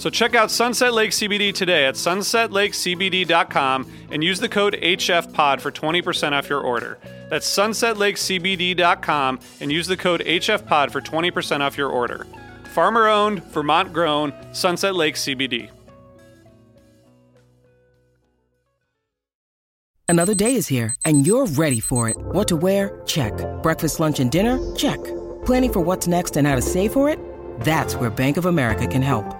So check out Sunset Lake CBD today at sunsetlakecbd.com and use the code HFPOD for 20% off your order. That's sunsetlakecbd.com and use the code HFPOD for 20% off your order. Farmer owned, Vermont grown, Sunset Lake CBD. Another day is here, and you're ready for it. What to wear? Check. Breakfast, lunch, and dinner? Check. Planning for what's next and how to save for it? That's where Bank of America can help.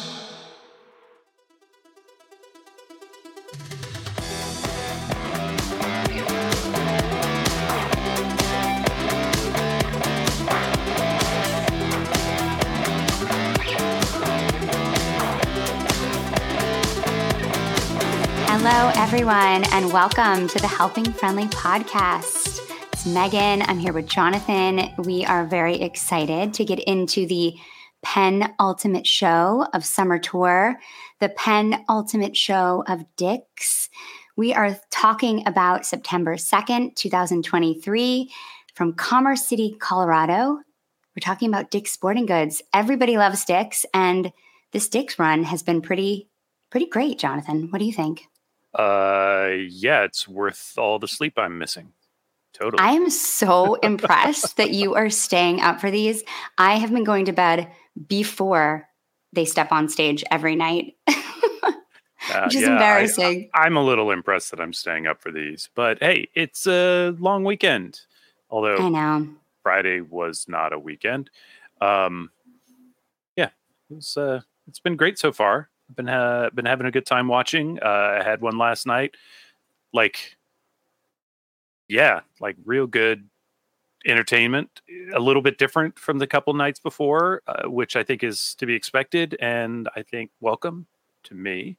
Everyone, and welcome to the Helping Friendly podcast. It's Megan. I'm here with Jonathan. We are very excited to get into the Penn Ultimate Show of Summer Tour, the Penn Ultimate Show of Dick's. We are talking about September 2nd, 2023, from Commerce City, Colorado. We're talking about Dick's Sporting Goods. Everybody loves Dick's, and this Dick's run has been pretty, pretty great. Jonathan, what do you think? Uh, yeah, it's worth all the sleep I'm missing. Totally. I am so impressed that you are staying up for these. I have been going to bed before they step on stage every night, Uh, which is yeah, embarrassing. I, am a little impressed that I'm staying up for these, but hey, it's a long weekend. Although I know. Friday was not a weekend. Um, yeah, it's uh, it's been great so far. Been uh, been having a good time watching. Uh, I had one last night. Like, yeah, like real good entertainment. A little bit different from the couple nights before, uh, which I think is to be expected, and I think welcome to me.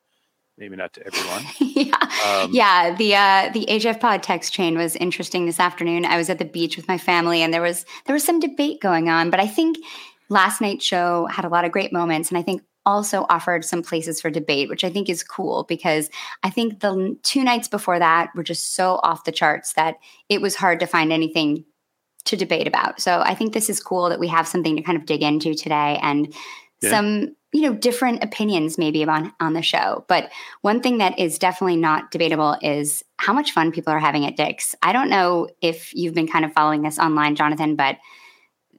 Maybe not to everyone. yeah, Um, yeah. The uh, the HF Pod text chain was interesting this afternoon. I was at the beach with my family, and there was there was some debate going on. But I think last night's show had a lot of great moments, and I think also offered some places for debate, which I think is cool because I think the two nights before that were just so off the charts that it was hard to find anything to debate about. So I think this is cool that we have something to kind of dig into today and Yeah. some you know different opinions maybe on on the show. But one thing that is definitely not debatable is how much fun people are having at Dick's. I don't know if you've been kind of following this online, Jonathan, but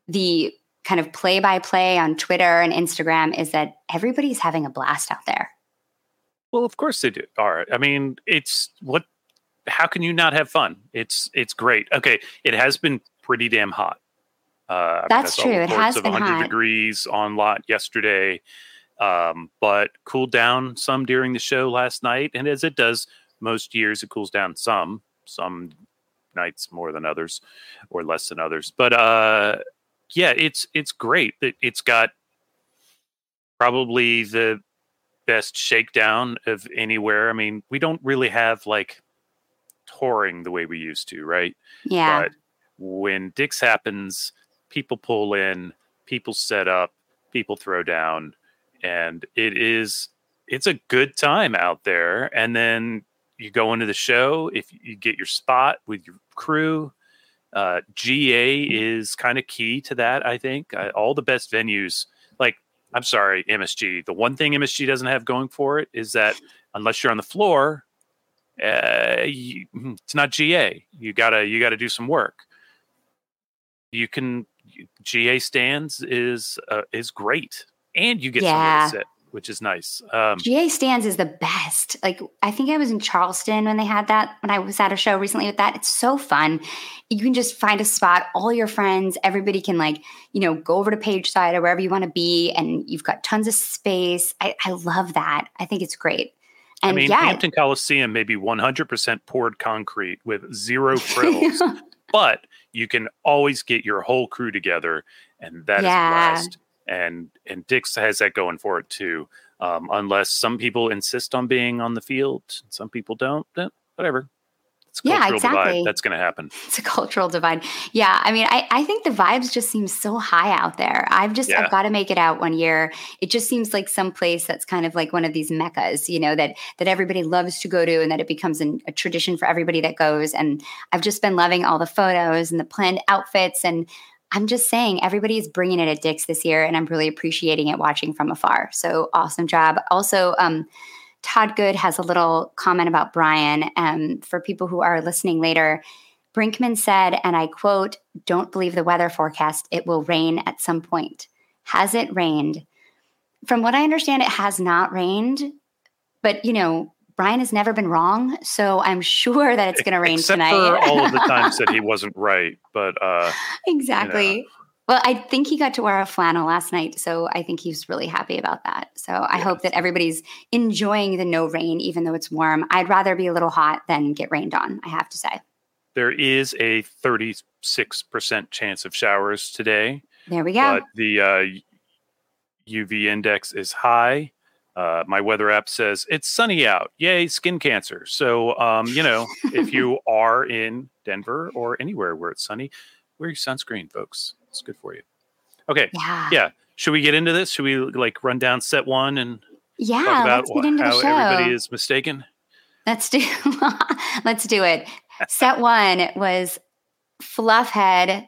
the kind of play by play on Twitter and Instagram is that everybody's having a blast out there. Well, of course they do. All right. I mean, it's what how can you not have fun? It's it's great. Okay, it has been pretty damn hot. Uh, That's I true. It has of been 100 hot. degrees on lot yesterday, um, but cooled down some during the show last night. And as it does most years, it cools down some. Some nights more than others, or less than others. But uh, yeah, it's it's great. It, it's got probably the best shakedown of anywhere. I mean, we don't really have like touring the way we used to, right? Yeah. But when Dick's happens, people pull in, people set up, people throw down, and it is it's a good time out there. And then you go into the show if you get your spot with your crew. Uh, GA is kind of key to that. I think uh, all the best venues, like I'm sorry, MSG. The one thing MSG doesn't have going for it is that unless you're on the floor, uh, you, hmm, it's not GA. You gotta you gotta do some work. You can GA stands is uh, is great, and you get Yeah. somewhere to sit, which is nice. Um, GA stands is the best. Like I think I was in Charleston when they had that when I was at a show recently with that. It's so fun. You can just find a spot, all your friends, everybody can like, you know, go over to page side or wherever you want to be and you've got tons of space. I, I love that. I think it's great. I And mean, yeah, Hampton Coliseum may be 100% poured concrete with zero frills, but you can always get your whole crew together, and that is Yeah. a blast. And and Dick's has that going for it too. Um, unless some people insist on being on the field, some people don't. Then whatever. Yeah, cultural exactly. divide. That's going to happen. it's a cultural divide. Yeah, I mean, I, I think the vibes just seem so high out there. I've just Yeah. I've got to make it out one year. It just seems like some place that's kind of like one of these meccas, you know, that that everybody loves to go to, and that it becomes an, a tradition for everybody that goes. And I've just been loving all the photos and the planned outfits, and I'm just saying everybody is bringing it at Dick's this year, and I'm really appreciating it watching from afar. So awesome job. Also, um, Todd Good has a little comment about Brian. Um, for people who are listening later, Brinkman said, and I quote, Don't believe the weather forecast. It will rain at some point. Has it rained? From what I understand, it has not rained. But, you know, Brian has never been wrong. So I'm sure that it's going to rain Except tonight. for all of the times that he wasn't right. But uh, exactly. Well, I think he got to wear a flannel last night. So I think he's really happy about that. So I hope that everybody's enjoying the no rain, even though it's warm. I'd rather be a little hot than get rained on, I have to say. there is a 36% chance of showers today. There we go. but the uh, UV index is high. Uh, my weather app says it's sunny out. Yay, skin cancer. So, um, you know, if you are in Denver or anywhere where it's sunny, wear your sunscreen, folks. It's good for you. Okay. yeah. Yeah. Should we get into this? Should we like run down set one and Yeah, talk about let's get into how the show. everybody is mistaken? let's do let's do it. Set one was Fluffhead.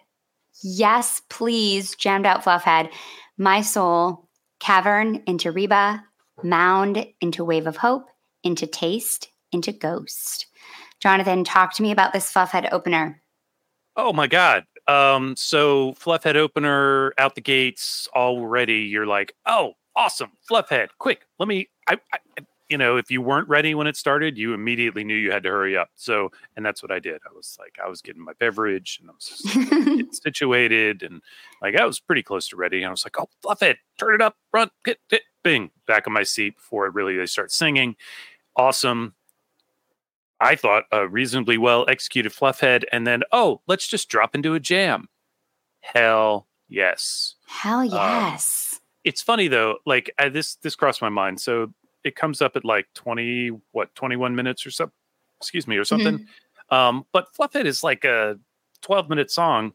Yes, please, jammed out Fluffhead. My soul, cavern into Reba, mound into wave of hope, into taste, into ghost. Jonathan, talk to me about this Fluffhead opener. Oh my god. Um, so Fluffhead opener out the gates already. You're like, oh, awesome, Fluffhead, quick. Let me. I, I, you know, if you weren't ready when it started, you immediately knew you had to hurry up. So, and that's what I did. I was like, I was getting my beverage and I was just situated, and like I was pretty close to ready. And I was like, oh, fluff Fluffhead, turn it up, run, get, get, bing, back on my seat before I really they start singing. Awesome. I thought a reasonably well executed fluffhead, and then oh, let's just drop into a jam. Hell yes. Hell yes. It's funny though. Like I, this, this crossed my mind. So it comes up at like twenty, what, twenty-one minutes or so. Excuse me, or something. Um, but fluffhead is like a twelve-minute song.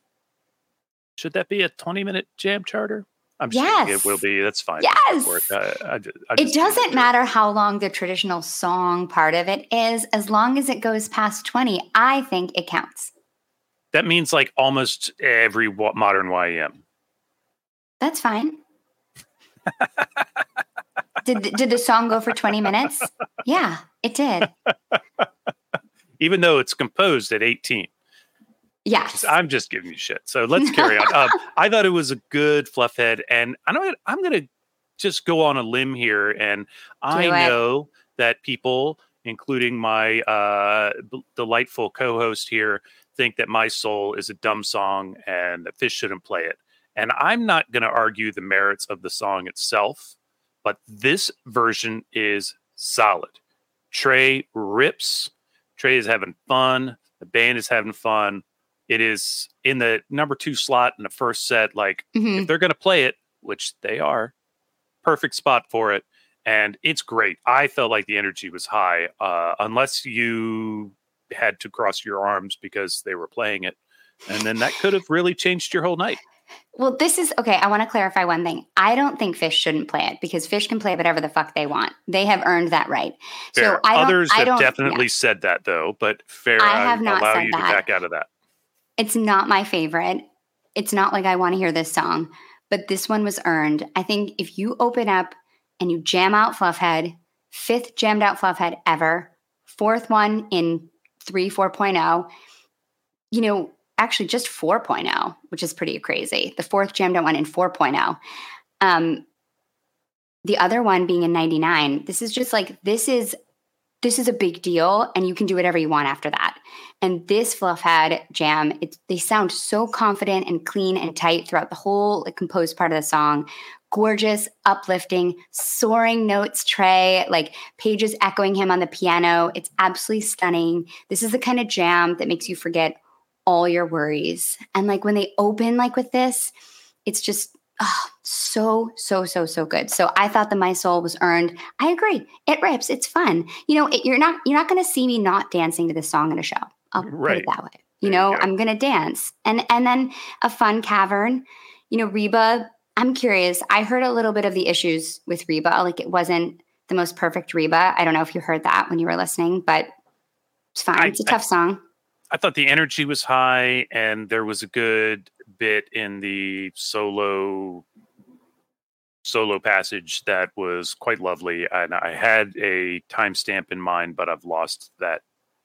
Should that be a twenty-minute jam charter? I'm Yes. it will be. That's fine. Yes. It. I- I I it doesn't matter how long the traditional song part of it is, as long as it goes past 20, I think it counts. That means like almost every modern YEM. That's fine. did did the song go for 20 minutes? Yeah, it did. even though it's composed at 18. Yes. I'm just giving you shit. So let's carry on. Um, I thought it was a good fluff head, and I know I'm going to just go on a limb here, and I it. know that people, including my uh, b- delightful co-host here, think that "My Soul" is a dumb song and that Phish shouldn't play it. And I'm not going to argue the merits of the song itself, but this version is solid. Trey rips. Trey is having fun. The band is having fun. It is in the number two slot in the first set. Like, Mhm. if they're going to play it, which they are, perfect spot for it. And it's great. I felt like the energy was high, uh, unless you had to cross your arms because they were playing it. And then that could have really changed your whole night. Well, this is okay. I want to clarify one thing. I don't think Phish shouldn't play it because Phish can play whatever the fuck they want. They have earned that right. Fair. So I Others I have definitely yeah. said that, though. But fair, I have not allow said you that. to back out of that. It's not my favorite. It's not like I want to hear this song, but this one was earned. I think if you open up and you jam out Fluffhead, fifth jammed out Fluffhead ever, fourth one in 3 4.0. You know, actually just 4.0, which is pretty crazy. The fourth jammed out one in 4.0. Um, the other one being in 99. This is just like, this is this is a big deal and you can do whatever you want after that. And this fluff Fluffhead jam, it, they sound so confident and clean and tight throughout the whole like, composed part of the song. Gorgeous, uplifting, soaring notes, Trey, like pages echoing him on the piano. It's absolutely stunning. This is the kind of jam that makes you forget all your worries. And like when they open like with this, it's just oh, so so so so good. So I thought that My Soul was earned. I agree. It rips. It's fun. You know, it, you're not you're not going to see me not dancing to this song in a show. I'll right. put it that way. You know, I'm going to dance. And and then a fun cavern. You know, Reba. I'm curious. I heard a little bit of the issues with Reba. Like it wasn't the most perfect Reba. I don't know if you heard that when you were listening, but it's fine. I, it's a tough I, song. I thought the energy was high and there was a good bit in the solo solo passage that was quite lovely and I had a timestamp in mind but I've lost that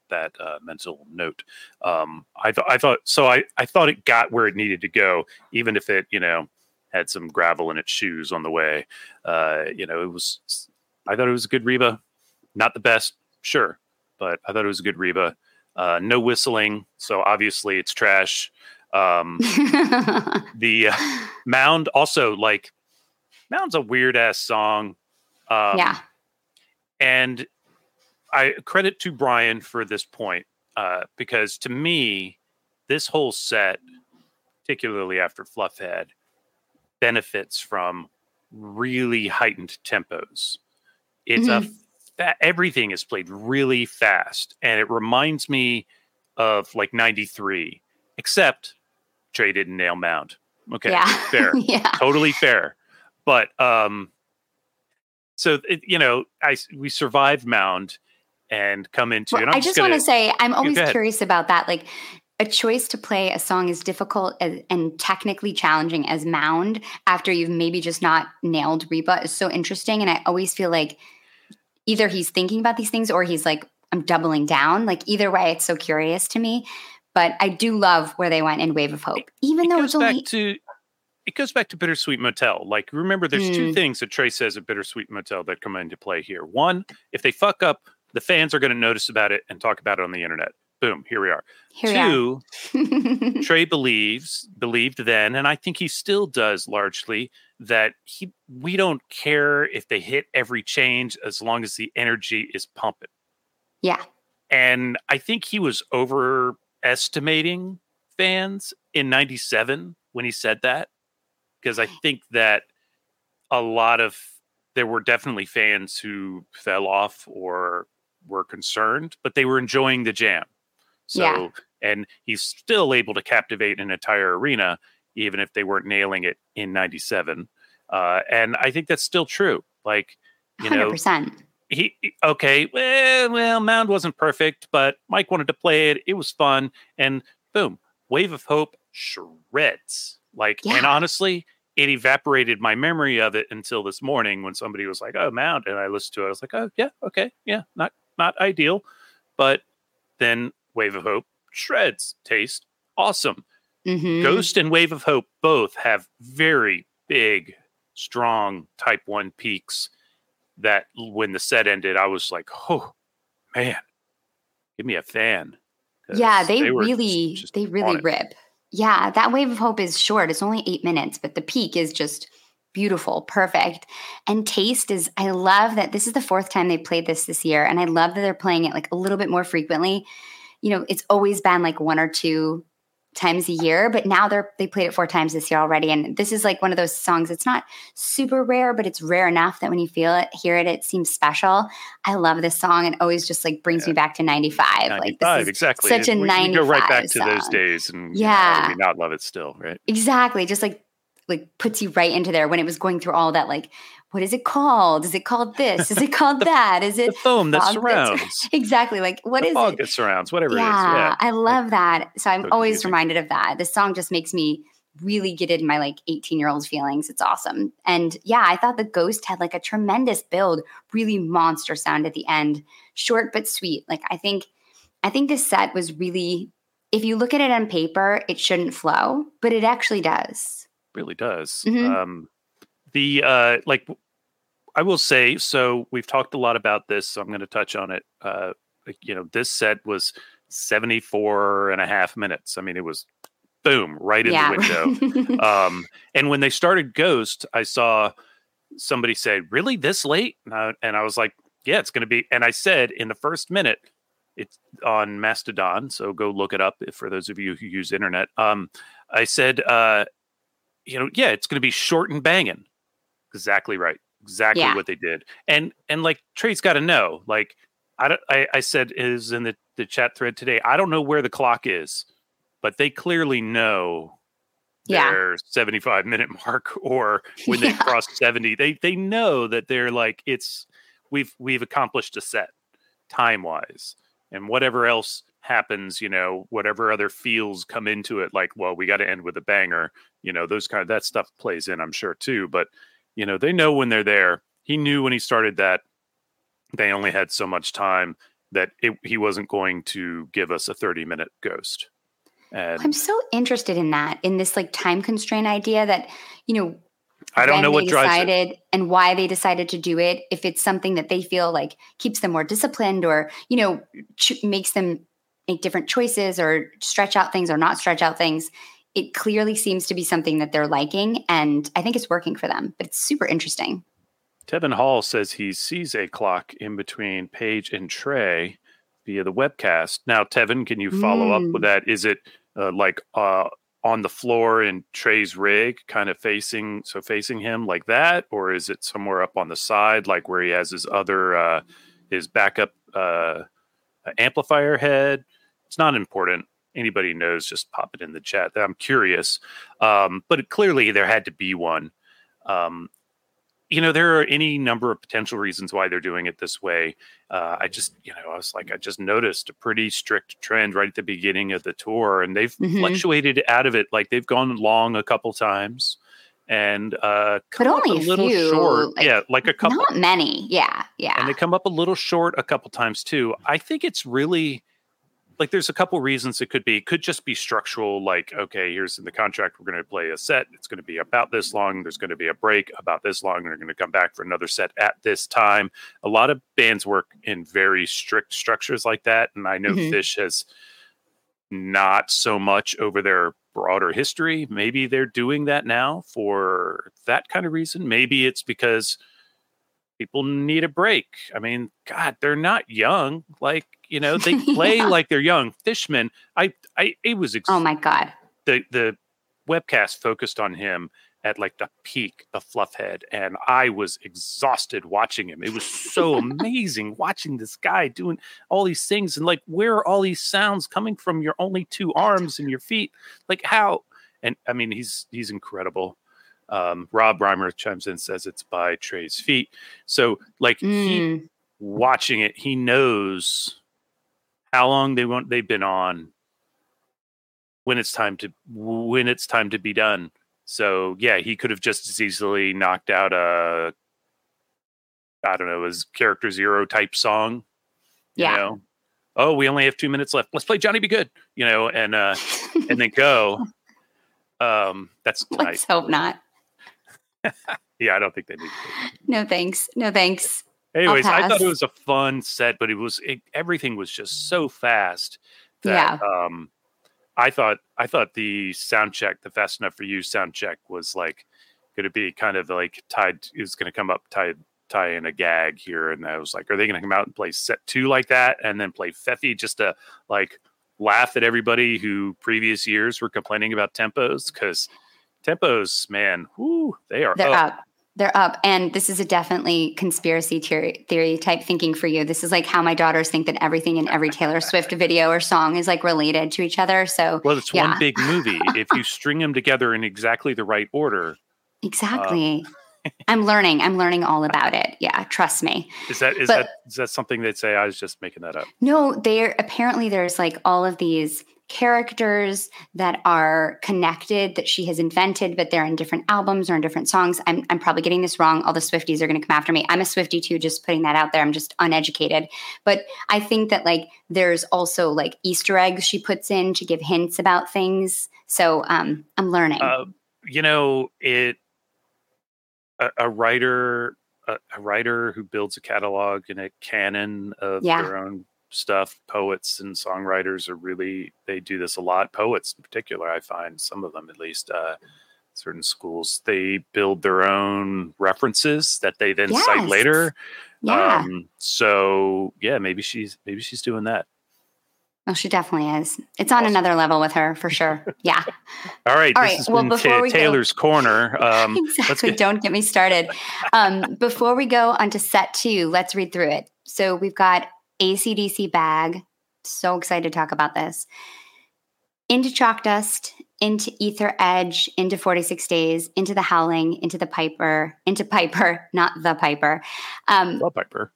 that uh, mental note. Um, I thought I thought so I I thought it got where it needed to go even if it, you know, had some gravel in its shoes on the way. Uh, you know, it was I thought it was a good Reba. Not the best, sure, but I thought it was a good Reba. Uh, no whistling, so obviously it's trash. Um, the uh, Mound also like Mound's a weird ass song. Um, yeah, and I credit to Brian for this point uh, because to me, this whole set, particularly after Fluffhead, benefits from really heightened tempos. It's mm-hmm. a fa- everything is played really fast, and it reminds me of like '93, except Trey didn't nail Mound. Okay, yeah. fair, yeah, totally fair. But um, so it, you know, I we survived Mound and come into. Well, I just, just want to say, I'm always curious about that. Like, a choice to play a song as difficult as, and technically challenging as Mound after you've maybe just not nailed Reba is so interesting. And I always feel like either he's thinking about these things or he's like, I'm doubling down. Like either way, it's so curious to me. But I do love where they went in Wave of Hope, even it though it's only to it goes back to Bittersweet Motel. Like remember, there's mm. two things that Trey says at Bittersweet Motel that come into play here. One, if they fuck up, the fans are going to notice about it and talk about it on the internet. Boom, here we are. Here Two, we are. Trey believes believed then, and I think he still does largely that he we don't care if they hit every change as long as the energy is pumping. Yeah. And I think he was overestimating fans in 97 when he said that because I think that a lot of there were definitely fans who fell off or were concerned, but they were enjoying the jam. So, yeah. and he's still able to captivate an entire arena even if they weren't nailing it in 97. Uh, and I think that's still true. Like, you 100%. know, he, okay, well, well, Mound wasn't perfect, but Mike wanted to play it. It was fun. And boom, Wave of Hope shreds. Like, yeah. and honestly, it evaporated my memory of it until this morning when somebody was like, "Oh, Mound," and I listened to it. I was like, "Oh, yeah, okay, yeah, not not ideal," but then Wave of Hope shreds, taste awesome. Mm-hmm. Ghost and Wave of Hope both have very big, strong Type 1 peaks that when the set ended, I was like, oh, man, give me a fan. Yeah, they, they really, just, just they really rip. Yeah, that Wave of Hope is short. It's only eight minutes, but the peak is just beautiful, perfect. And taste is, I love that this is the fourth time they played this this year. And I love that they're playing it like a little bit more frequently. You know, it's always been like one or two times a year, but now they're they played it four times this year already. And this is like one of those songs. It's not super rare, but it's rare enough that when you feel it, hear it, it seems special. I love this song. It always just like brings yeah. me back to 95. 95 like this is exactly. Such a 95 go right back to those days and yeah, you know, we not love it still, right? Exactly. Just like like puts you right into there when it was going through all that like what is it called? Is it called this? Is it called the, that? Is it the foam that surrounds? exactly. Like what the is fog it? that surrounds, whatever yeah, it is. Yeah. I love that. So I'm always reminded of that. This song just makes me really get in my like 18 year old feelings. It's awesome. And yeah, I thought the Ghost had like a tremendous build, really monster sound at the end, short but sweet. Like I think, I think this set was really, if you look at it on paper, it shouldn't flow, but it actually does. Really does. Mhm. Um, the uh, like, I will say. So we've talked a lot about this. So I'm going to touch on it. Uh, you know, this set was 74 and a half minutes. I mean, it was boom right in yeah. the window. um, and when they started Ghost, I saw somebody say, "Really, this late?" And I, and I was like, "Yeah, it's going to be." And I said in the first minute, it's on Mastodon, so go look it up if, for those of you who use internet. Um, I said, uh, "You know, yeah, it's going to be short and banging." Exactly right. Exactly Yeah. what they did. And and like Trey's got to know. Like I don't. I, I said is in the the chat thread today. I don't know where the clock is, but they clearly know Yeah. their 75 minute mark or when they Yeah. cross 70 they they know that they're like it's we've we've accomplished a set time wise and whatever else happens you know whatever other feels come into it like well we got to end with a banger you know those kind of that stuff plays in i'm sure too but you know they know when they're there. He knew when he started that they only had so much time that it, he wasn't going to give us a 30 minute ghost. And I'm so interested in that, in this like time constraint idea that, you know, i don't know what drives it. decided and why they decided to do it if it's something that they feel like keeps them more disciplined or you know ch- makes them make different choices or stretch out things or not stretch out things it clearly seems to be something that they're liking and i think it's working for them but it's super interesting Tevin Hall says he sees a clock in between Page and Trey via the webcast. Now, Tevin, can you follow up with that? Is it uh, like uh, on the floor in Trey's rig, kind of facing so facing him like that, or is it somewhere up on the side, like where he has his other uh, his backup uh, amplifier head? It's not important. Anybody knows, just pop it in the chat. I'm curious, um, but clearly there had to be one. Um, you know there are any number of potential reasons why they're doing it this way uh, i just you know i was like i just noticed a pretty strict trend right at the beginning of the tour and they've Mhm. fluctuated out of it like they've gone long a couple times and uh come up only a a little few, short like, yeah like a couple not many yeah yeah and they come up a little short a couple times too. I think it's really like there's a couple reasons it could be. It could just be structural, like okay, here's in the contract we're going to play a set. It's going to be about this long. There's going to be a break about this long. and They're going to come back for another set at this time. A lot of bands work in very strict structures like that, and I know Mhm. Phish has not so much over their broader history. Maybe they're doing that now for that kind of reason. Maybe it's because people need a break. I mean, God, they're not young. Like, you know, they play Yeah. like they're young. Fishman, I, I, it was ex- oh my god the the webcast focused on him at like the peak, the fluff head, and I was exhausted watching him. It was so amazing watching this guy doing all these things and like where are all these sounds coming from your only two arms and your feet? Like how? And I mean, he's he's incredible. Um, Rob Reimer chimes in and says it's by Trey's feet. So like he Mm. watching it, he knows how long they want they've been on when it's time to when it's time to be done. So yeah, he could have just as easily knocked out a I don't know, his character zero type song. You Yeah. know? Oh, we only have two minutes left. Let's play Johnny B. Goode, you know, and uh and then go. Um that's let's hope not Yeah, I don't think they need to. no thanks. No thanks. Anyways, I thought it was a fun set, but it was it, everything was just so fast that um I thought I thought the sound check, the fast enough for you sound check was like going to be kind of like tied it was going to come up tied tie in a gag here and I was like are they going to come out and play set 2 like that and then play Feffy just to like laugh at everybody who previous years were complaining about tempos? Cuz tempos man whoo they are they're up. up. They're up. And this is a definitely conspiracy theory, theory type thinking for you. This is like how my daughters think that everything in every Taylor Swift video or song is like related to each other. So Well, it's Yeah. one big movie. if you string them together in exactly the right order, uh, exactly. I'm learning. I'm learning all about it. Yeah, trust me. is that is But- that is that something they'd say? I was just making that up. No, there apparently there's like all of these characters that are connected that she has invented, but they're in different albums or in different songs. I'm, I'm probably getting this wrong. All the Swifties are going to come after me. I'm a Swifty too, just putting that out there. I'm just uneducated. But I think that like there's also like Easter eggs she puts in to give hints about things. So um, I'm learning. Uh, you know, it a, a writer a, a, writer who builds a catalog and a canon of yeah. their own stuff poets and songwriters are really they do this a lot poets in particular i find some of them at least uh, certain schools they build their own references that they then yes. cite later yeah. Um, so yeah maybe she's maybe she's doing that well, she definitely is. It's on awesome. another level with her for sure. Yeah. All right. All right. well, before we Taylor's go, corner. Um, exactly. Get- Don't get me started. Um, before we go on to set two, let's read through it. So we've got ACDC bag. So excited to talk about this. Into chalk dust, into ether edge, into 46 days, into the howling, into the piper, into piper, not the piper. Um, the piper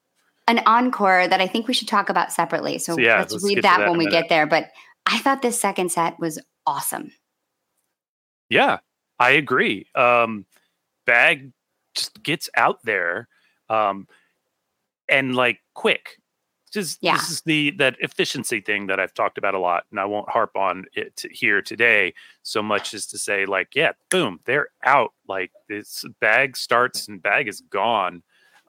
an encore that I think we should talk about separately. So, so yeah, let's, let's read that, that when we get there. But I thought this second set was awesome. Yeah, I agree. Um, Bag just gets out there um, and like quick. Just yeah. this is the that efficiency thing that I've talked about a lot, and I won't harp on it here today so much as to say like, yeah, boom, they're out. Like this bag starts and bag is gone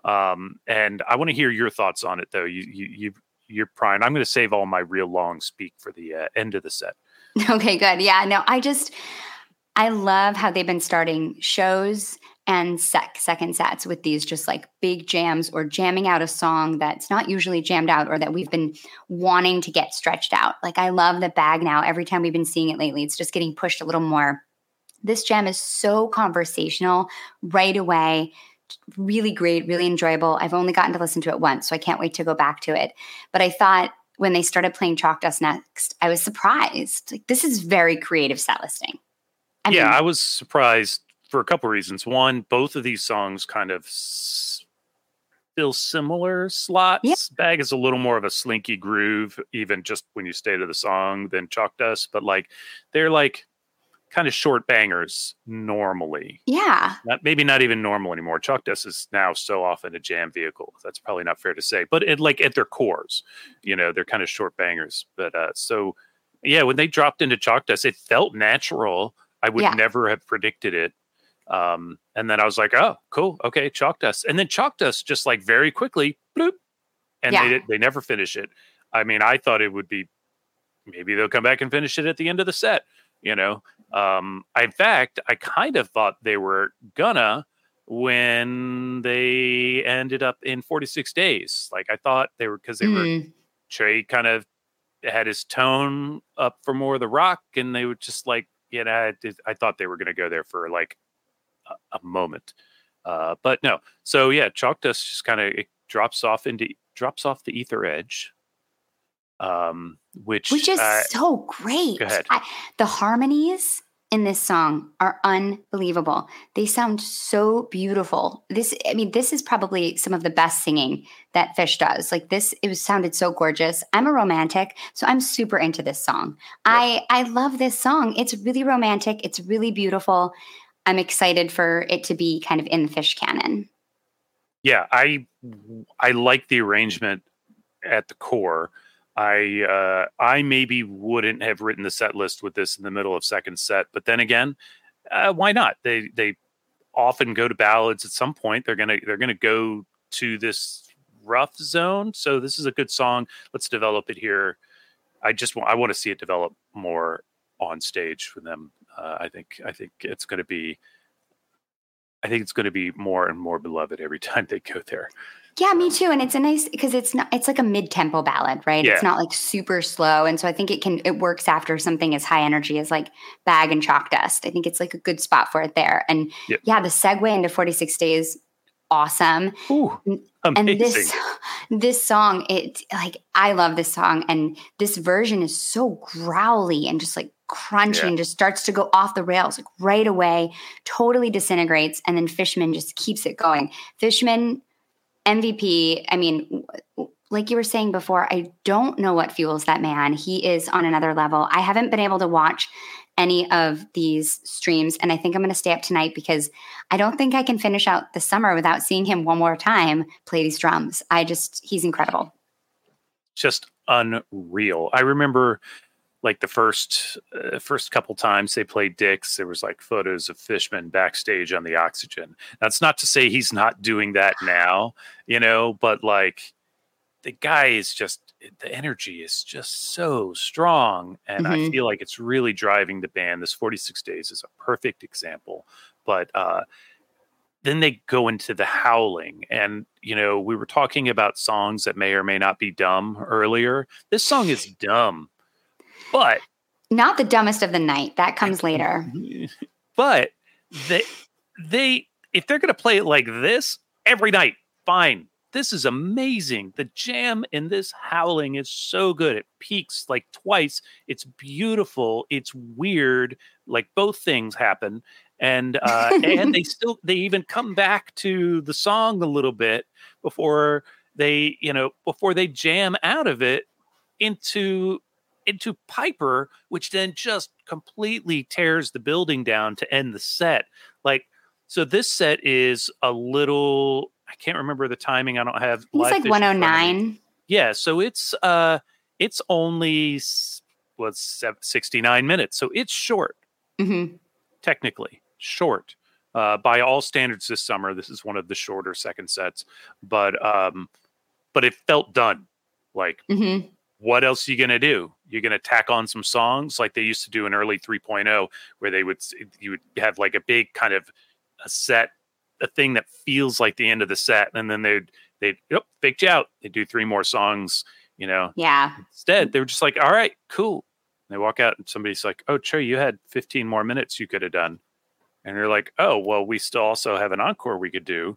um, and I want to hear your thoughts on it, though. You you, you you're primed. I'm going to save all my real long speak for the uh, end of the set. Okay, good. Yeah, no, I just I love how they've been starting shows and sec second sets with these just like big jams or jamming out a song that's not usually jammed out or that we've been wanting to get stretched out. Like I love the bag now. Every time we've been seeing it lately, it's just getting pushed a little more. This jam is so conversational right away really great, really enjoyable. I've only gotten to listen to it once, so I can't wait to go back to it. But I thought when they started playing Chalk Dust next, I was surprised. Like this is very creative set listing. I yeah, mean, I was surprised for a couple of reasons. One, both of these songs kind of feel similar slots. Yeah. Bag is a little more of a slinky groove, even just when you stay to the song than Chalk Dust, but like they're like kind of short bangers normally. Yeah. Not, maybe not even normal anymore. Chalk Dust is now so often a jam vehicle. That's probably not fair to say, but it like at their cores, you know, they're kind of short bangers. But uh, so yeah, when they dropped into Chalk Dust, it felt natural. I would yeah. never have predicted it. Um, and then I was like, oh, cool. Okay. Chalk Dust. And then Chalk Dust just like very quickly, bloop. And yeah. they, they never finish it. I mean, I thought it would be maybe they'll come back and finish it at the end of the set you know um in fact i kind of thought they were gonna when they ended up in 46 days like i thought they were because they mm. were hmm. trey kind of had his tone up for more of the rock and they were just like you know i, I thought they were gonna go there for like a, a moment. Uh but no. So yeah chalk dust just kind of it drops off into drops off the ether edge um, which which is uh, so great. I, the harmonies in this song are unbelievable. They sound so beautiful. This, I mean, this is probably some of the best singing that Phish does. Like this, it was sounded so gorgeous. I'm a romantic, so I'm super into this song. I I love this song. It's really romantic. It's really beautiful. I'm excited for it to be kind of in the Phish canon. Yeah, I I like the arrangement at the core. I uh, I maybe wouldn't have written the set list with this in the middle of second set, but then again, uh, why not? They they often go to ballads at some point. They're gonna they're gonna go to this rough zone. So this is a good song. Let's develop it here. I just want I want to see it develop more on stage for them. Uh, I think I think it's going to be I think it's going to be more and more beloved every time they go there. Yeah, me too. And it's a nice because it's not it's like a mid-tempo ballad, right? Yeah. It's not like super slow. And so I think it can it works after something as high energy as like bag and chalk dust. I think it's like a good spot for it there. And yep. yeah, the segue into 46 days, awesome. Ooh, and this this song, it like I love this song. And this version is so growly and just like crunchy yeah. and just starts to go off the rails like right away, totally disintegrates, and then Fishman just keeps it going. Fishman MVP, I mean, like you were saying before, I don't know what fuels that man. He is on another level. I haven't been able to watch any of these streams, and I think I'm going to stay up tonight because I don't think I can finish out the summer without seeing him one more time play these drums. I just, he's incredible. Just unreal. I remember like the first uh, first couple times they played Dicks, there was like photos of Fishman backstage on the oxygen. That's not to say he's not doing that now, you know, but like the guy is just the energy is just so strong and mm-hmm. i feel like it's really driving the band this 46 days is a perfect example but uh then they go into the howling and you know we were talking about songs that may or may not be dumb earlier this song is dumb but not the dumbest of the night that comes later but they they if they're going to play it like this every night fine this is amazing. The jam in this howling is so good. It peaks like twice. It's beautiful. It's weird. Like both things happen. And uh and they still they even come back to the song a little bit before they, you know, before they jam out of it into into Piper, which then just completely tears the building down to end the set. Like so this set is a little I can't remember the timing. I don't have. It's like 109. Yeah, so it's uh, it's only what's 69 minutes, so it's short. Mm-hmm. Technically short. Uh, by all standards this summer, this is one of the shorter second sets, but um, but it felt done. Like, mm-hmm. what else are you gonna do? You're gonna tack on some songs like they used to do in early 3.0, where they would you would have like a big kind of a set a thing that feels like the end of the set, and then they'd they yep faked you out. They'd do three more songs, you know. Yeah. Instead, they were just like, all right, cool. And they walk out, and somebody's like, oh, Trey, you had 15 more minutes you could have done, and you're like, oh, well, we still also have an encore we could do.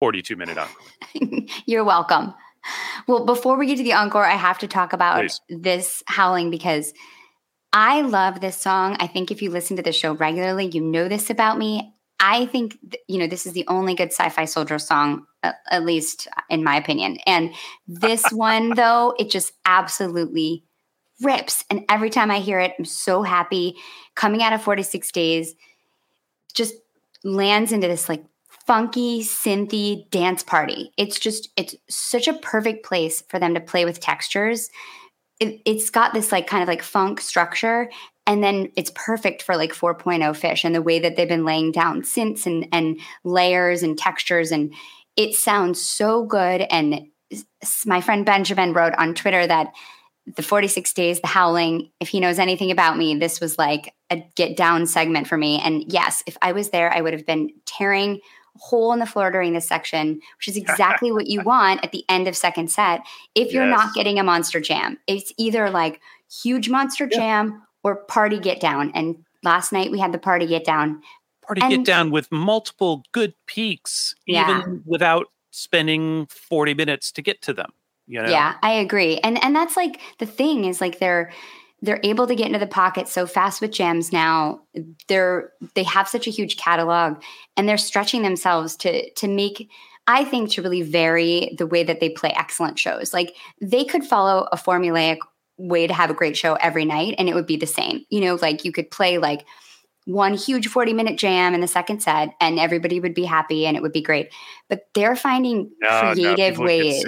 42 minute encore. You're welcome. Well, before we get to the encore, I have to talk about Please. this howling because I love this song. I think if you listen to the show regularly, you know this about me. I think you know this is the only good sci-fi soldier song, at least in my opinion. And this one, though, it just absolutely rips. And every time I hear it, I'm so happy. Coming out of 46 days, just lands into this like funky, synthy dance party. It's just, it's such a perfect place for them to play with textures. It, it's got this like kind of like funk structure. And then it's perfect for like 4.0 Phish and the way that they've been laying down synths and, and layers and textures. And it sounds so good. And my friend Benjamin wrote on Twitter that the 46 days, the howling, if he knows anything about me, this was like a get down segment for me. And yes, if I was there, I would have been tearing hole in the floor during this section, which is exactly what you want at the end of second set. If you're yes. not getting a monster jam, it's either like huge monster yeah. jam or party get down. And last night we had the party get down. Party and, get down with multiple good peaks, yeah. even without spending 40 minutes to get to them. You know? Yeah, I agree. And and that's like the thing is like they're they're able to get into the pocket so fast with jams now. They're they have such a huge catalog and they're stretching themselves to to make i think to really vary the way that they play excellent shows. Like they could follow a formulaic way to have a great show every night and it would be the same. You know like you could play like one huge 40 minute jam in the second set and everybody would be happy and it would be great. But they're finding oh, creative no, ways.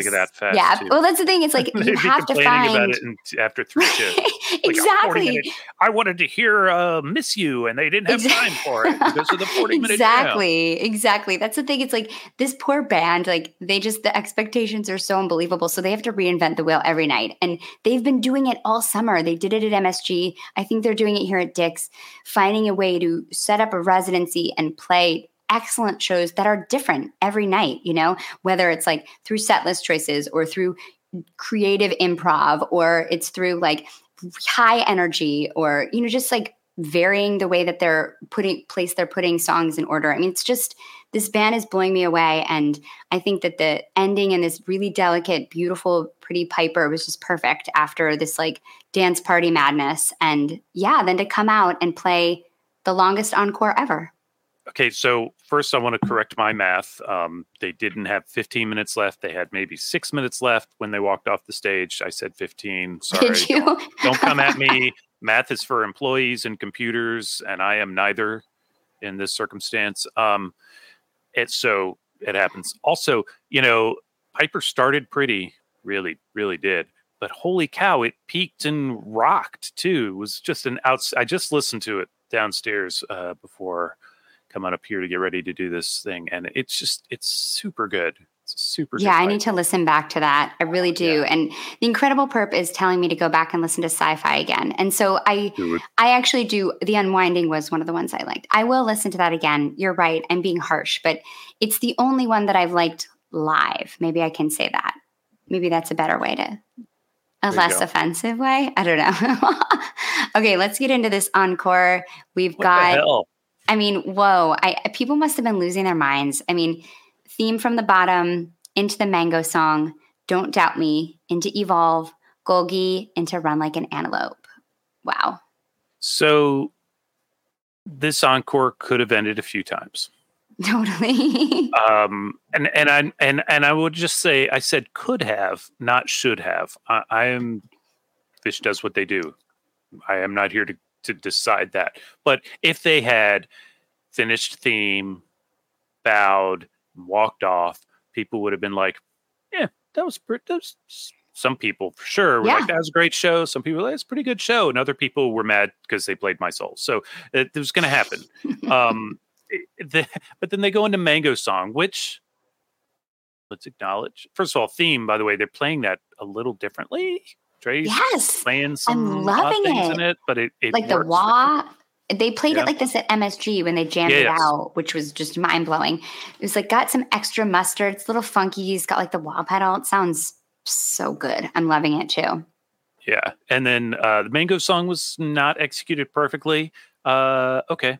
yeah too. well that's the thing it's like you have to find after three shifts like exactly. i wanted to hear uh, miss you and they didn't have exactly. time for it because of the 40 minute exactly jam. exactly that's the thing it's like this poor band like they just the expectations are so unbelievable so they have to reinvent the wheel every night. And they've been doing it all summer. They did it at msg i think they're doing it here at dick's finding a way way to set up a residency and play excellent shows that are different every night, you know, whether it's like through set list choices or through creative improv or it's through like high energy or, you know, just like varying the way that they're putting place they're putting songs in order. I mean, it's just this band is blowing me away. And I think that the ending and this really delicate, beautiful, pretty Piper was just perfect after this like dance party madness. And yeah, then to come out and play the longest encore ever. Okay, so first I want to correct my math. Um, they didn't have 15 minutes left. They had maybe six minutes left when they walked off the stage. I said 15. Sorry. Did you? Don't, don't come at me. math is for employees and computers, and I am neither in this circumstance. Um, it so it happens. Also, you know, Piper started pretty, really, really did. But holy cow, it peaked and rocked too. It was just an outs. I just listened to it downstairs uh, before coming up here to get ready to do this thing, and it's just it's super good. It's super. Yeah, I need to listen back to that. I really do. Yeah. And the Incredible Perp is telling me to go back and listen to Sci-Fi again. And so I, I actually do. The Unwinding was one of the ones I liked. I will listen to that again. You're right. I'm being harsh, but it's the only one that I've liked live. Maybe I can say that. Maybe that's a better way to a there less offensive way. I don't know. okay, let's get into this encore. We've what got. I mean, whoa! I people must have been losing their minds. I mean, theme from the bottom into the mango song, "Don't Doubt Me," into "Evolve," Golgi into "Run Like an Antelope." Wow. So, this encore could have ended a few times. Totally. um, and and I and and I would just say I said could have, not should have. I, I am. Phish does what they do. I am not here to to decide that. But if they had finished theme, bowed, walked off, people would have been like, "Yeah, that was pretty." That was, some people for sure were yeah. like, "That was a great show." Some people, like, "It's a pretty good show," and other people were mad because they played my soul. So it, it was going to happen. um, the, but then they go into Mango Song, which let's acknowledge. First of all, theme. By the way, they're playing that a little differently. Dre's yes, playing some I'm loving it. in it, but it, it like the wah. They played yeah. it like this at MSG when they jammed it out, which was just mind blowing. It was like got some extra mustard. It's a little funky. It's got like the wah pedal. It sounds so good. I'm loving it too. Yeah, and then uh, the Mango song was not executed perfectly. Uh, okay,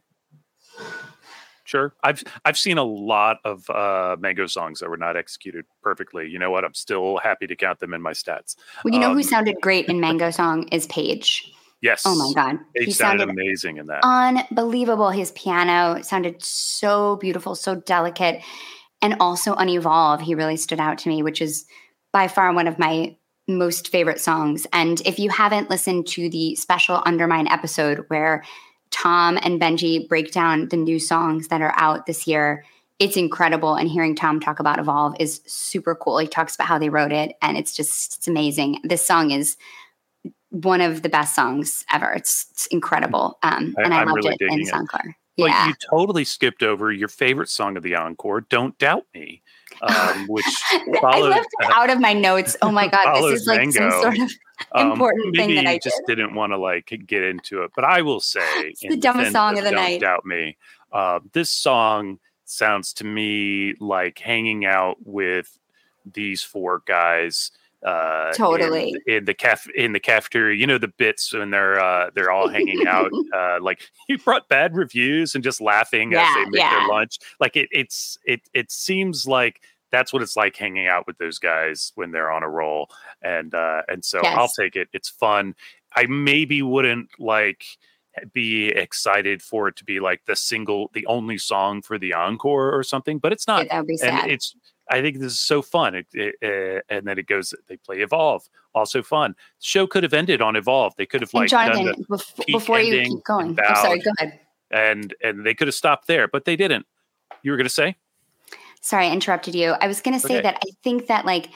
Sure. I've I've seen a lot of uh, Mango songs that were not executed perfectly. You know what? I'm still happy to count them in my stats. Well, you know um, who sounded great in Mango song is Page. Yes. Oh my God. Page he sounded, sounded amazing in that. Unbelievable. His piano sounded so beautiful, so delicate, and also unevolved. He really stood out to me, which is by far one of my most favorite songs. And if you haven't listened to the special Undermine episode where Tom and Benji break down the new songs that are out this year. It's incredible. And hearing Tom talk about Evolve is super cool. He talks about how they wrote it, and it's just it's amazing. This song is one of the best songs ever. It's, it's incrable. Um, and I, I loved really it in Encore. Well, yeah. you totally skipped over your favorite song of the encore, "Don't Doubt Me," um, which followed, I left it out of my notes. Oh my god, this is like Mango. some sort of um, important um, thing that I just did. not want to like get into it. But I will say, it's the dumbest song of the night. Doubt Me. Uh, this song sounds to me like hanging out with these four guys uh, totally in, in, the caf in the cafeteria. You know the bits when they're uh, they're all hanging out. uh, like you brought bad reviews and just laughing yeah, as they make yeah. their lunch. Like it, it's it it seems like that's what it's like hanging out with those guys when they're on a roll. And uh, and so yes. I'll take it. It's fun. I maybe wouldn't like be excited for it to be like the single, the only song for the encore or something, but it's not. That would be sad. And it's I think this is so fun. It, it, uh, and then it goes, they play Evolve, also fun. The show could have ended on Evolve. They could have like Jonathan, done the bef- before you keep going. I'm sorry, go ahead. And and they could have stopped there, but they didn't. You were going to say? Sorry, I interrupted you. I was going to say okay. that I think that like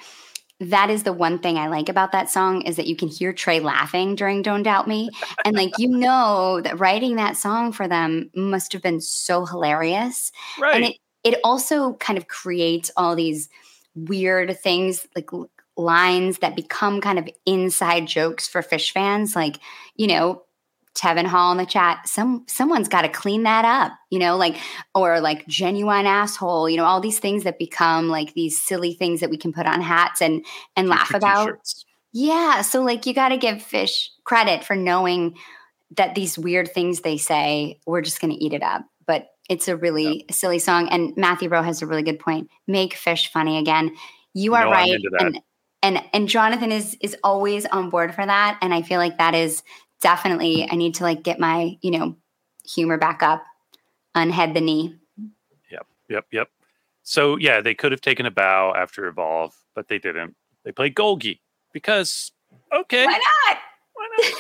that is the one thing I like about that song is that you can hear Trey laughing during Don't Doubt Me. And like you know that writing that song for them must have been so hilarious. Right. And it it also kind of creates all these weird things like lines that become kind of inside jokes for Phish fans like you know Tevin Hall in the chat. Some someone's got to clean that up, you know, like or like genuine asshole, you know, all these things that become like these silly things that we can put on hats and and laugh about. t-shirts. Yeah, so like you got to give Phish credit for knowing that these weird things they say, we're just going to eat it up. It's a really silly song and Matthew Rowe has a really good point. Make Phish funny again. You are No, right and and and Jonathan is is always on board for that and I feel like that is definitely I need to like get my, you know, humor back up, unhead the knee. Yep. Yep, yep. So yeah, they could have taken a bow after Evolve, but they didn't. They played Golgi because okay, Why not?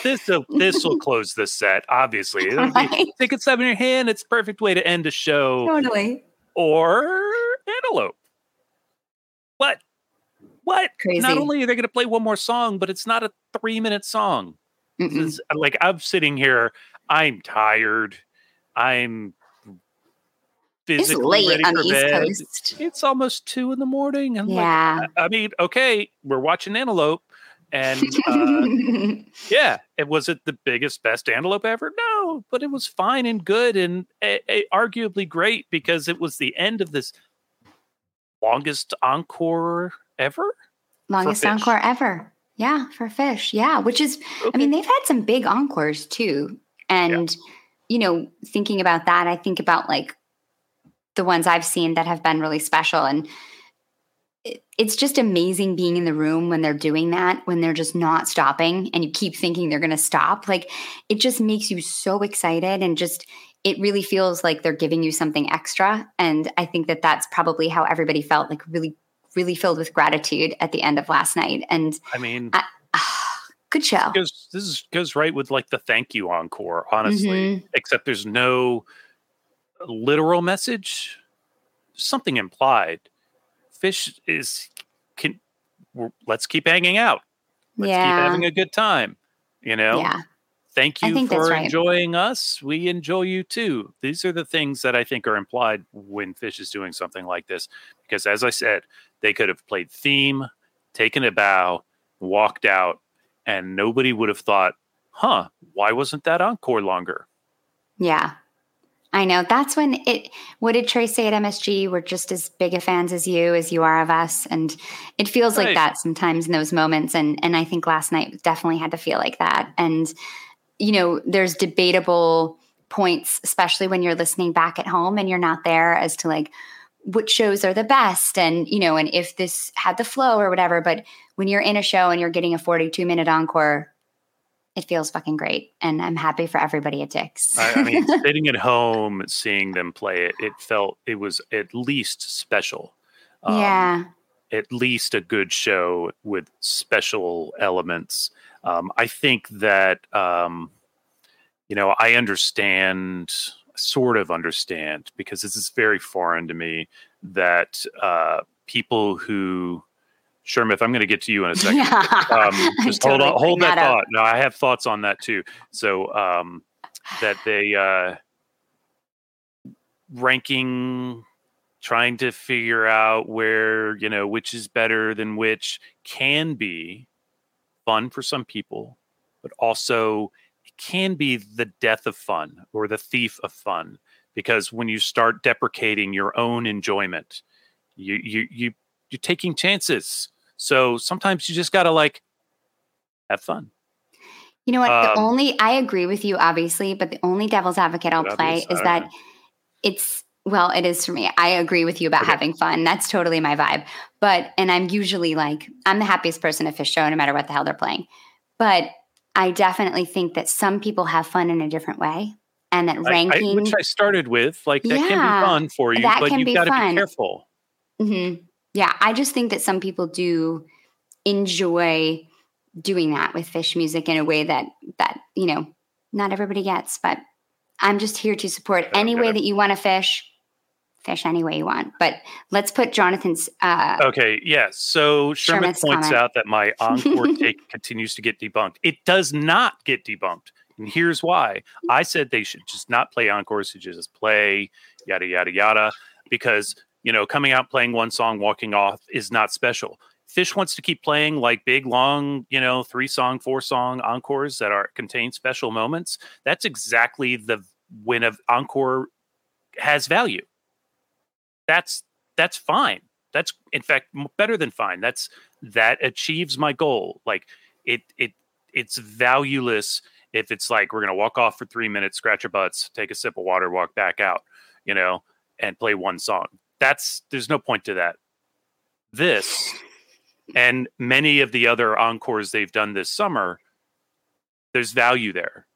This will this will close this set. Obviously, Right. take a seven in your hand. It's a perfect way to end a show. Totally. Or Antelope. What? What? Crazy. Not only are they going to play one more song, but it's not a three minute song. Is- like I'm sitting here, I'm tired. I'm It's physically late ready on for the East bed. Coast. It's almost two in the morning. I'm Yeah. like, I mean, okay, we're watching Antelope, and uh, yeah, it was it the biggest, best Antelope ever? No, but it was fine and good, and a, a- arguably great because it was the end of this longest encore ever. Longest encore ever. Yeah, for Phish. Yeah, which is, I mean, they've had some big encores too. And, you know, thinking about that, I think about like the ones I've seen that have been really special. And it's just amazing being in the room when they're doing that, when they're just not stopping and you keep thinking they're going to stop. Like it just makes you so excited and just, it really feels like they're giving you something extra. And I think that that's probably how everybody felt like really, really filled with gratitude at the end of last night. And I mean, I- good show. goes this is, goes right with like the thank you encore, honestly. Mhm. Except there's no literal message, something implied. Phish is can let's keep hanging out. Let's keep Yeah. having a good time. You know, Yeah. thank you for right. enjoying us. We enjoy you too. These are the things that I think are implied when Phish is doing something like this. Because as I said, they could have played theme, taken a bow, walked out, and nobody would have thought, huh, why wasn't that encore longer? Yeah. I know. That's when it what did Trey say at MSG? We're just as big a fans as you as you are of us. And it feels like that sometimes in those moments. And and I think last night definitely had to feel like that. And you know, there's debatable points, especially when you're listening back at home and you're not there as to like which shows are the best and you know, and if this had the flow or whatever. But when you're in a show and you're getting a 42 minute encore, it feels fucking great. And I'm happy for everybody at Dick's. I, I mean, sitting at home, seeing them play it, it felt it was at least special. Um, yeah. at least a good show with special elements. Um, I think that um, you know I understand, sort of understand, because this is very foreign to me. That uh, people who, Shermith, I'm going to get to you in a second. Um, just totally hold on, hold putting that, thought. No, I have thoughts on that too. So um, that they uh, ranking, trying to figure out where you know which is better than which can be fun for some people, but also it can be the death of fun or the thief of fun because when you start deprecating your own enjoyment, you you you you're taking chances. So sometimes you just gotta like have fun. You know what? the Um, only I agree with you, obviously, but the only devil's advocate I'll play is that know. it's well, it is for me. I agree with you about Okay. having fun. That's totally my vibe. But and I'm usually like I'm the happiest person at Phish Show, no matter what the hell they're playing. But I definitely think that some people have fun in a different way, and that I- I- ranking. which I started with, like that can be fun for you, but you've got to be careful. Mhm. Yeah, I just think that some people do enjoy doing that with Phish music in a way that that you know not everybody gets. But I'm just here to support don't any way that you want to fish. Fish any way you want. But let's put Jonathan's. Uh, Okay, yeah. So Sherman Sherman's points comment. out that my encore take continues to get debunked. It does not get debunked. And here's why. I said they should just not play encores, should just play yada yada yada. Because, you know, coming out playing one song, walking off is not special. Phish wants to keep playing like big, long, you know, three song, four song encores that are contain special moments, that's exactly the when an encore has value. That's that's fine. That's in fact better than fine. That's that achieves my goal. Like it it it's valueless if it's like we're gonna walk off for three minutes, scratch our butts, take a sip of water, walk back out, you know, and play one song. That's there's no point to that. This and many of the other encores they've done this summer, there's value there.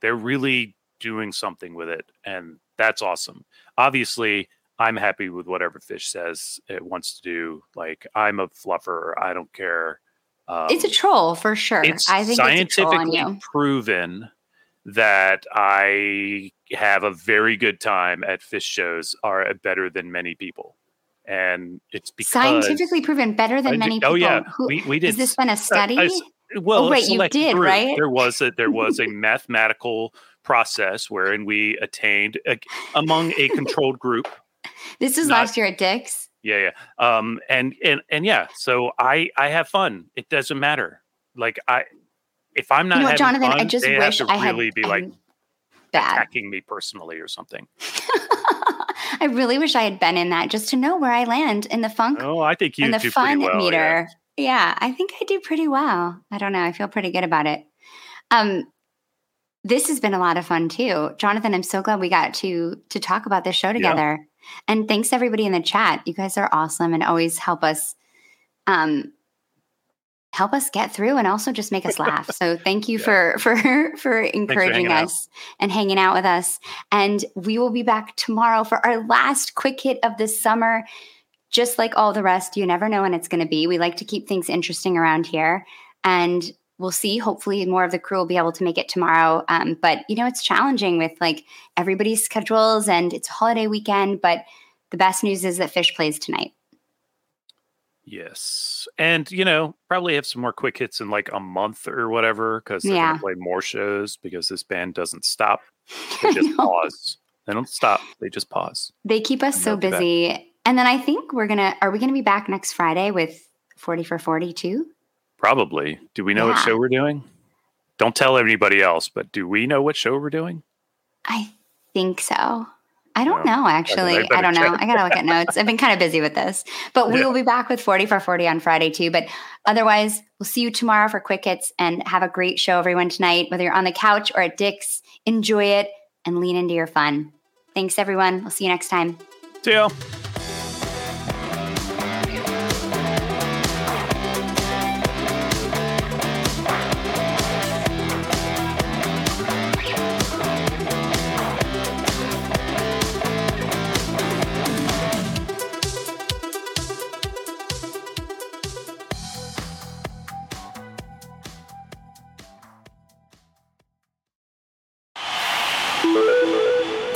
They're really doing something with it, and that's awesome. Obviously, I'm happy with whatever Phish says it wants to do. Like I'm a fluffer. I don't care. Um, it's a troll for sure. I think scientifically proven that I have a very good time at Phish shows are better than many people. And it's because scientifically proven better than many people. Oh yeah, Who, we, we did. Has this been a study? I, I, well, oh, wait, you did, group. right? There was a there was a mathematical process wherein we attained a, among a controlled group. This was last year at Dick's. Yeah, yeah. Um, and and and yeah. So I I have fun. It doesn't matter. Like I, if I'm not, you know what, Jonathan, fun, I just wish have to I really had be like bad. attacking me personally or something. I really wish I had been in that just to know where I land in the funk Oh, I think you and the do fun pretty well. yeah. meter. Yeah. I think I do pretty well. I don't know. I feel pretty good about it. Um, this has been a lot of fun too, Jonathan. I'm so glad we got to to talk about this show together. And thanks everybody in the chat. You guys are awesome and always help us um help us get through and also just make us laugh. So thank you for for for encouraging out. us and hanging out with us. And we will be back tomorrow for our last quick hit of the summer. Just like all the rest, you never know when it's going to be. We like to keep things interesting around here. And we'll see. Hopefully, more of the crew will be able to make it tomorrow. Um, but you know, it's challenging with like everybody's schedules, and it's a holiday weekend. But the best news is that Phish plays tonight. Yes, and you know, probably have some more quick hits in like a month or whatever because they're Yeah. gonna play more shows because this band doesn't stop. They just know. pause. They don't stop. They just pause. They keep us And so back. busy. And then I think we're gonna are we gonna be back next Friday with 40 for 42? Probably. Do we know what show we're doing? Don't tell anybody else, but do we know what show we're doing? I think so. I don't know actually. I I don't know. I gotta look at notes. I've been kind of busy with this. But we Yeah. will be back with 40 for 40 on Friday too. But otherwise, we'll see you tomorrow for quick hits and have a great show, everyone, tonight. Whether you're on the couch or at Dick's, enjoy it and lean into your fun. Thanks, everyone. We'll see you next time. See ya.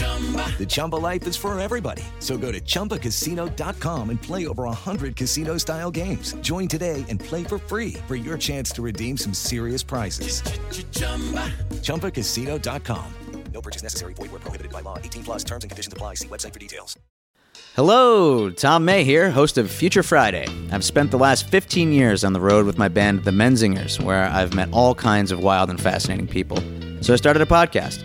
The Chumba life is for everybody. So go to ChumbaCasino.com and play over 100 casino style games. Join today and play for free for your chance to redeem some serious prizes. ChumbaCasino.com. No purchase necessary. Void where prohibited by law. 18 plus terms and conditions apply. See website for details. Hello, Tom May here, host of Future Friday. I've spent the last 15 years on the road with my band, The Menzingers, where I've met all kinds of wild and fascinating people. So I started a podcast.